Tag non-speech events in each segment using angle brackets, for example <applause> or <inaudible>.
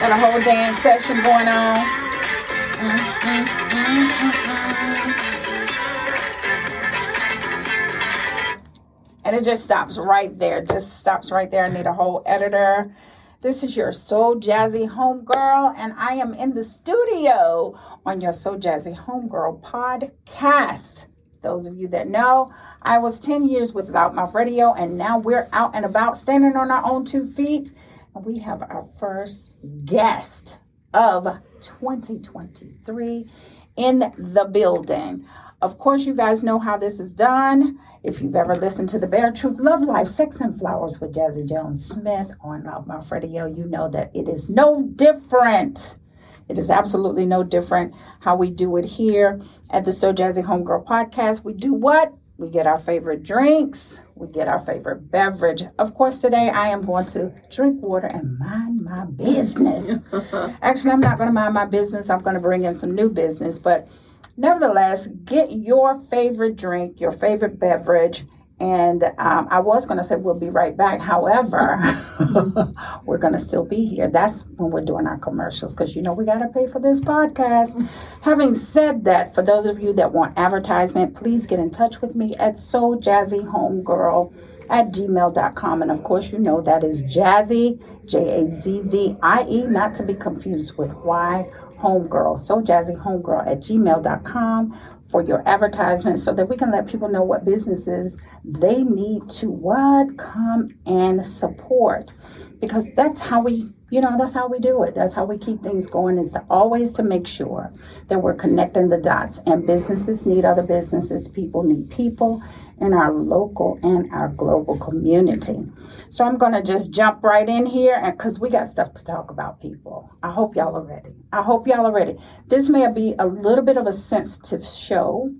Got a whole dance session going on. Mm, mm, mm. And it just stops right there. Just stops right there. I need a whole editor. This is your So Jazzie Homegirl, and I am in the studio on your So Jazzie Homegirl podcast. Those of you that know, I was 10 years without my Radio, and now we're out and about standing on our own two feet. And we have our first guest of 2023 in the building. Of course, you guys know how this is done. If you've ever listened to the Bare Truth Love Life Sex and Flowers with Jazzie Jones Smith on Loudmouth Radio, you know that it is no different. It is absolutely no different how we do it here at the So Jazzie Homegirl podcast. We do what? We get our favorite drinks, we get our favorite beverage. Of course, today I am going to drink water and mind my business. <laughs> Actually, I'm not going to mind my business. I'm going to bring in some new business, but Nevertheless, get your favorite drink, your favorite beverage. And um, I was going to say we'll be right back. However, <laughs> we're going to still be here. That's when we're doing our commercials because you know we got to pay for this podcast. Having said that, for those of you that want advertisement, please get in touch with me at So Jazzie Homegirl at gmail.com. And of course, you know that is Jazzy, J A Z Z I E, not to be confused with Y homegirl, so jazzie homegirl at gmail.com for your advertisements so that we can let people know what businesses they need to what come and support. Because that's how we you know that's how we do it. That's how we keep things going is to always to make sure that we're connecting the dots. And businesses need other businesses. People need people in our local and our global community. So I'm going to just jump right in here because we got stuff to talk about, people. I hope y'all are ready. I hope y'all are ready. This may be a little bit of a sensitive show.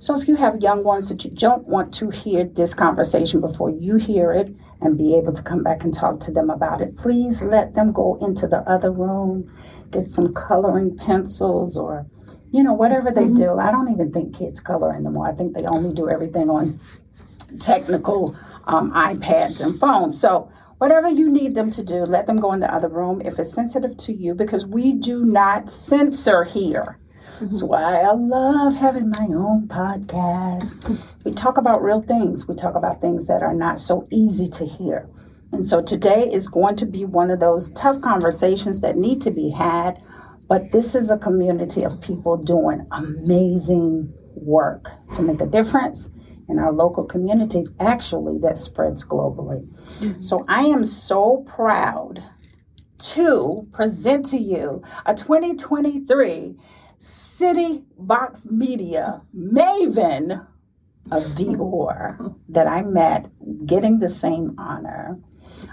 So if you have young ones that you don't want to hear this conversation before you hear it and be able to come back and talk to them about it, please let them go into the other room, get some coloring pencils or you know, whatever they mm-hmm. do. I don't even think kids color anymore. I think they only do everything on technical um, iPads and phones. So, whatever you need them to do, let them go in the other room if it's sensitive to you because we do not censor here. Mm-hmm. That's why I love having my own podcast. <laughs> We talk about real things, we talk about things that are not so easy to hear. And so today is going to be one of those tough conversations that need to be had but this is a community of people doing amazing work to make a difference in our local community, actually, that spreads globally. Mm-hmm. So I am so proud to present to you a 2023 City Box Media Maven of Dior <laughs> that I met getting the same honor.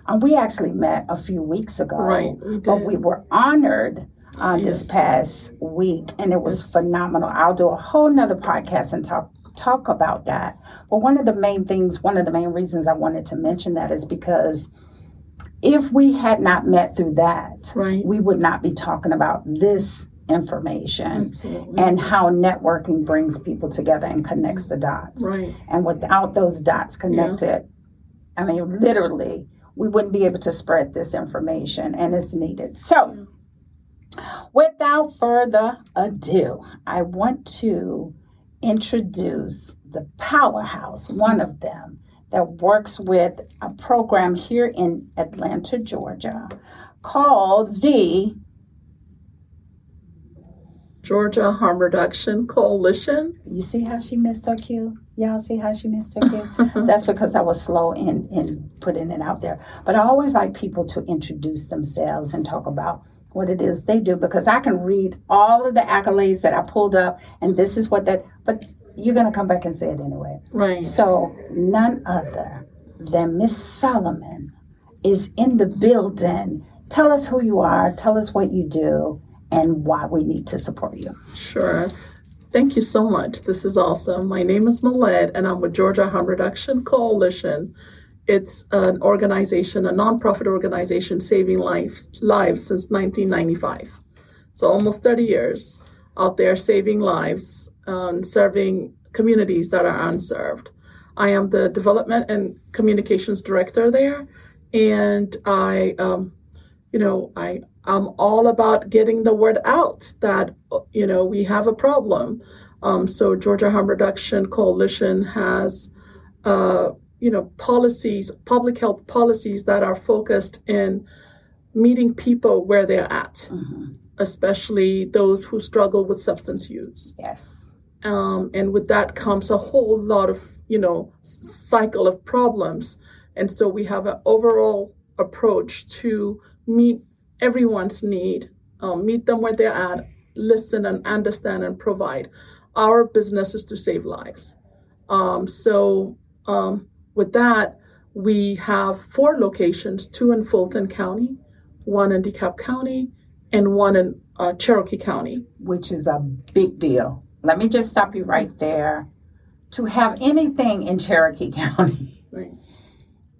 And we actually met a few weeks ago, right, we but we were honored uh, yes. this past week, and it was yes. phenomenal. I'll do a whole nother podcast and talk talk about that. But one of the main things, one of the main reasons I wanted to mention that is because if we had not met through that, right. we would not be talking about this information Absolutely. and how networking brings people together and connects the dots. Right. And without those dots connected, yeah. I mean, literally, we wouldn't be able to spread this information, and it's needed. So, Without further ado, I want to introduce the powerhouse, one of them that works with a program here in Atlanta, Georgia, called the Georgia Harm Reduction Coalition. You see how she missed her cue? Y'all see how she missed her <laughs> cue? That's because I was slow in, in putting it out there. But I always like people to introduce themselves and talk about what it is they do because I can read all of the accolades that I pulled up and this is what that but you're going to come back and say it anyway. Right. So none other than Miss Solomon is in the building. Tell us who you are, tell us what you do and why we need to support you. Sure. Thank you so much. This is awesome. My name is Mahlet and I'm with Georgia Harm Reduction Coalition it's an organization, a nonprofit organization saving lives, lives since 1995. So almost 30 years out there saving lives um, serving communities that are unserved. I am the development and communications director there, and I, um, you know, I I'm all about getting the word out that you know we have a problem. Um, so Georgia Harm Reduction Coalition has, uh, you know, policies, public health policies that are focused in meeting people where they're at, Mm-hmm. especially those who struggle with substance use. Yes. Um, and with that comes a whole lot of you know s- cycle of problems and so we have an overall approach to meet everyone's need um, meet them where they're at listen and understand and provide our business is to save lives um, so um, with that we have four locations two in fulton county one in dekalb county and one in uh, cherokee county which is a big deal. Let me just stop you right there. To have anything in Cherokee <laughs> County Right.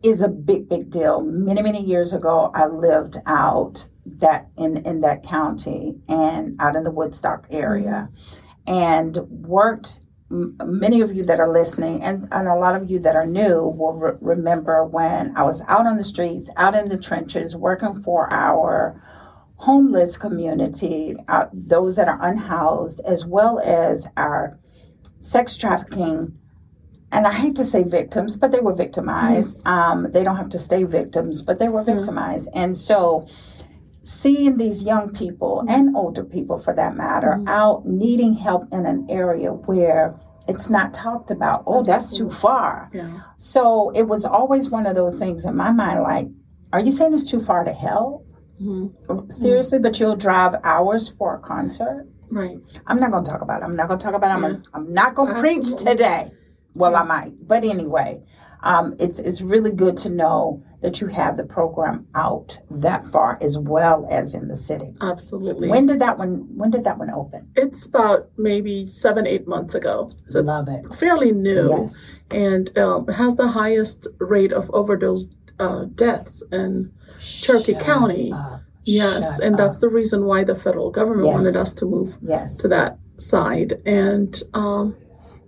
is a big, big deal. Many, many years ago, I lived out that in in that county and out in the Woodstock area, and worked. M- Many of you that are listening, and, and a lot of you that are new, will re- remember when I was out on the streets, out in the trenches, working for our homeless community, uh, those that are unhoused, as well as our sex trafficking. And I hate to say victims, but they were victimized. Um, they don't have to stay victims, but they were victimized. And so, seeing these young people and older people, for that matter, out needing help in an area where it's not talked about. Oh, that's too far. yeah So it was always one of those things in my mind like, are you saying it's too far to help? Mhm. Seriously, but you'll drive hours for a concert? right I'm not going to talk about it. I'm not going to talk about it. I'm, Yeah. gonna- I'm not going to preach today. Well, I might. But anyway, um, it's, it's really good to know that you have the program out that far as well as in the city. absolutely When did that one, when did that one open? It's about maybe seven, eight months ago. So it's Love it. fairly new. Yes. And um, has the highest rate of overdose uh, deaths in Cherokee Shut County. up. Yes. Shut and that's the reason why the federal government Yes. wanted us to move Yes. to that side. And um,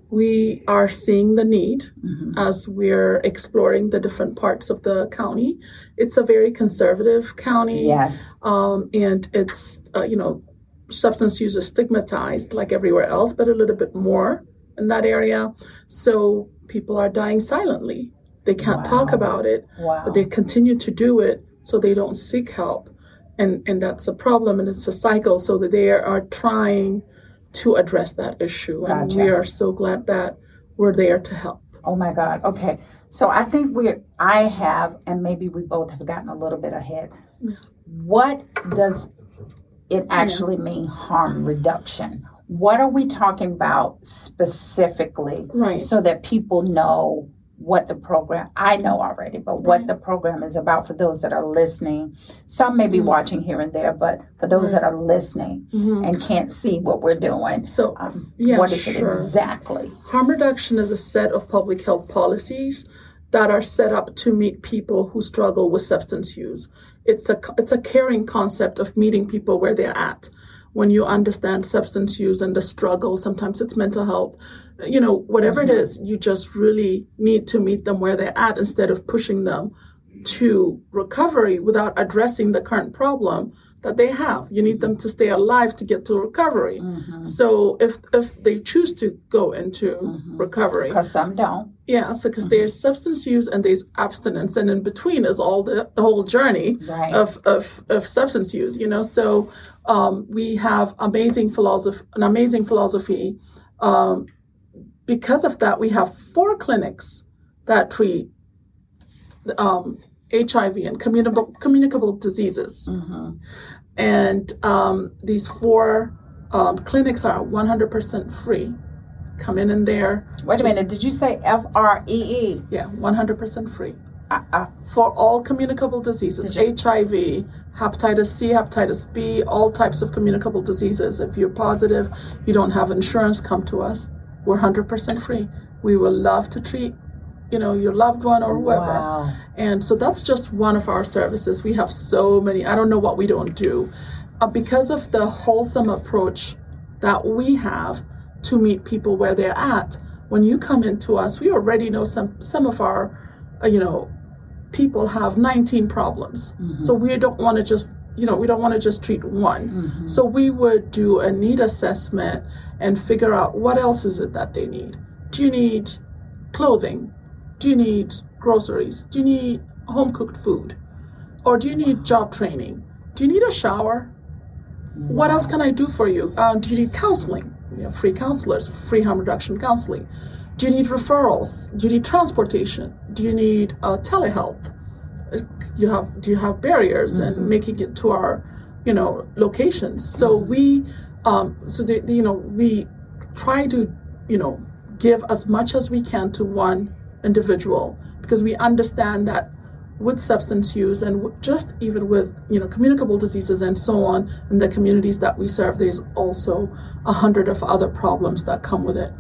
we are seeing the need Mhm. as we're exploring the different parts of the county. It's a very conservative county Yes. um, and it's uh, you know substance use is stigmatized like everywhere else but a little bit more in that area so people are dying silently they can't talk about it Wow. but they continue to do it so they don't seek help and and that's a problem and it's a cycle so that they are trying to address that issue and Gotcha. we are so glad that we're there to help Oh my God. Okay. So I think we're, I have, and maybe we both have gotten a little bit ahead. What does it actually mean, harm reduction? What are we talking about specifically right so that people know what the program, I know already, but what Right. the program is about for those that are listening? Some may be Mhm. watching here and there, but for those Right. that are listening Mhm. and can't see what we're doing, so um, Yeah, what is sure. it exactly? Harm reduction is a set of public health policies that are set up to meet people who struggle with substance use. It's a it's a caring concept of meeting people where they're at. When you understand substance use and the struggle, sometimes it's mental health, you know, whatever it is, you just really need to meet them where they're at instead of pushing them to recovery without addressing the current problem that they have. You need them to stay alive to get to recovery. Mm-hmm. So if if they choose to go into recovery, Because some don't. yeah, so because there's substance use and there's abstinence, and in between is all the, the whole journey Right. of, of of substance use. You know, so um, we have amazing philosophy, an amazing philosophy. Um, because of that, we have four clinics that treat um, HIV and communicable communicable diseases. Mhm. And um, these four um, clinics are 100% free. Come in in there. Wait a Just- minute. Did you say F R E E? Yeah, 100% free. Uh, uh, For all communicable diseases, HIV, hepatitis C, hepatitis B, all types of communicable diseases. If you're positive, you don't have insurance, come to us. We're 100% free. We will love to treat, you know, your loved one or whoever. Wow. And so that's just one of our services. We have so many. I don't know what we don't do. Uh, because of the wholesome approach that we have to meet people where they're at. When you come into us, we already know some some of our, uh, you know, people have 19 problems. So we don't want to just you know we don't want to just treat one. So we would do a need assessment and figure out what else is it that they need. Do you need clothing? Do you need groceries? Do you need home cooked food? Or do you need job training? Do you need a shower? What else can I do for you? Um, do you need counseling? We have free counselors, free harm reduction counseling. Do you need referrals? Do you need transportation? Do you need uh, telehealth? You have do you have barriers and making it to our, you know, locations? So we, um, so you know, we try to, you know, give as much as we can to one individual because we understand that with substance use and w- just even with you know communicable diseases and so on in the communities that we serve there's also a hundred of other problems that come with it.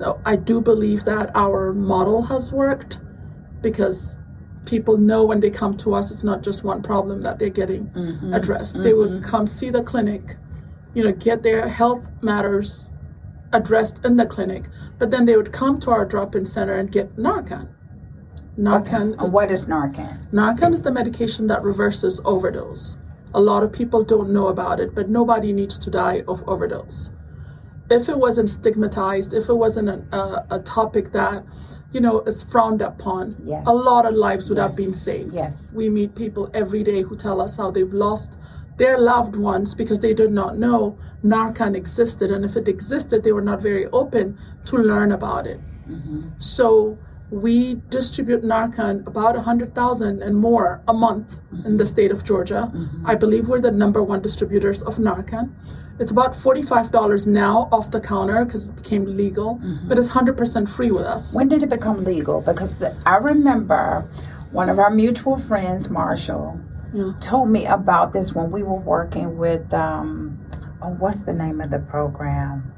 Now i do believe that our model has worked because people know when they come to us it's not just one problem that they're getting mm-hmm. addressed they would mm-hmm. come see the clinic you know get their health matters addressed in the clinic but then they would come to our drop-in center and get narcan narcan is And what is Narcan? Narcan is the medication that reverses overdose. A lot of people don't know about it, but nobody needs to die of overdose. If it wasn't stigmatized, if it wasn't a, a, a topic that, you know, is frowned upon, Yes. a lot of lives would have been saved. Yes. We meet people every day who tell us how they've lost their loved ones because they did not know Narcan existed. And if it existed, they were not very open to learn about it. Mm-hmm. So we distribute Narcan about 100,000 and more a month in the mm-hmm. state of Georgia. Mm-hmm. I believe we're the number one distributors of Narcan. It's about $45 now off the counter because it became legal, but it's 100% free with us. When did it become legal? Because the, I remember one of our mutual friends, Marshall, Yeah. told me about this when we were working with, um, oh, what's the name of the program?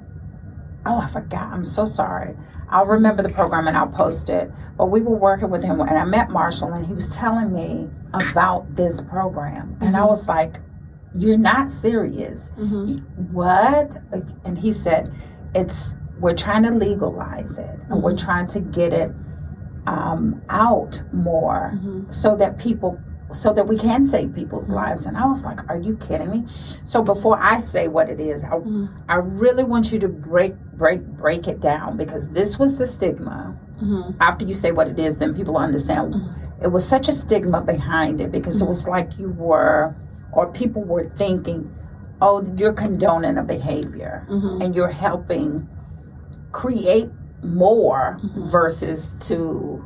Oh, I forgot. I'm so sorry. I'll remember the program and I'll post it. But we were working with him and I met Marshall and he was telling me about this program. And I was like, You're not serious. Mm-hmm. What? And he said, It's we're trying to legalize it and we're mm-hmm. trying to get it um, out more mm-hmm. so that people so that we can save people's lives. And i was like are you kidding me? So before i say what it is i, I really want you to break break break it down because this was the stigma. After you say what it is then people understand. It was such a stigma behind it because it was like you were or people were thinking oh you're condoning a behavior and you're helping create more versus to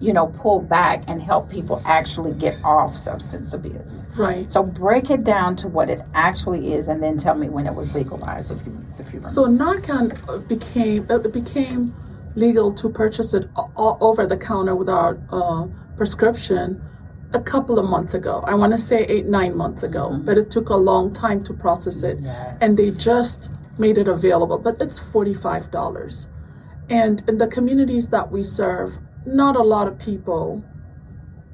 you know pull back and help people actually get off substance abuse Right. so break it down to what it actually is and then tell me when it was legalized if you if you remember. So Narcan uh, became uh, it became legal to purchase it all over the counter without uh, prescription a couple of months ago. I want to say eight nine months ago, mm-hmm. but it took a long time to process it, and they just made it available. But it's forty five dollars, and in the communities that we serve, not a lot of people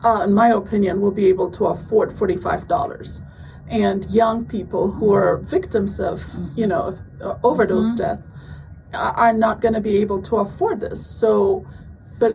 uh, in my opinion, will be able to afford forty-five dollars. And young people who mm-hmm. are victims of, mm-hmm. you know, of, uh, overdose death are uh, are not going to be able to afford this. So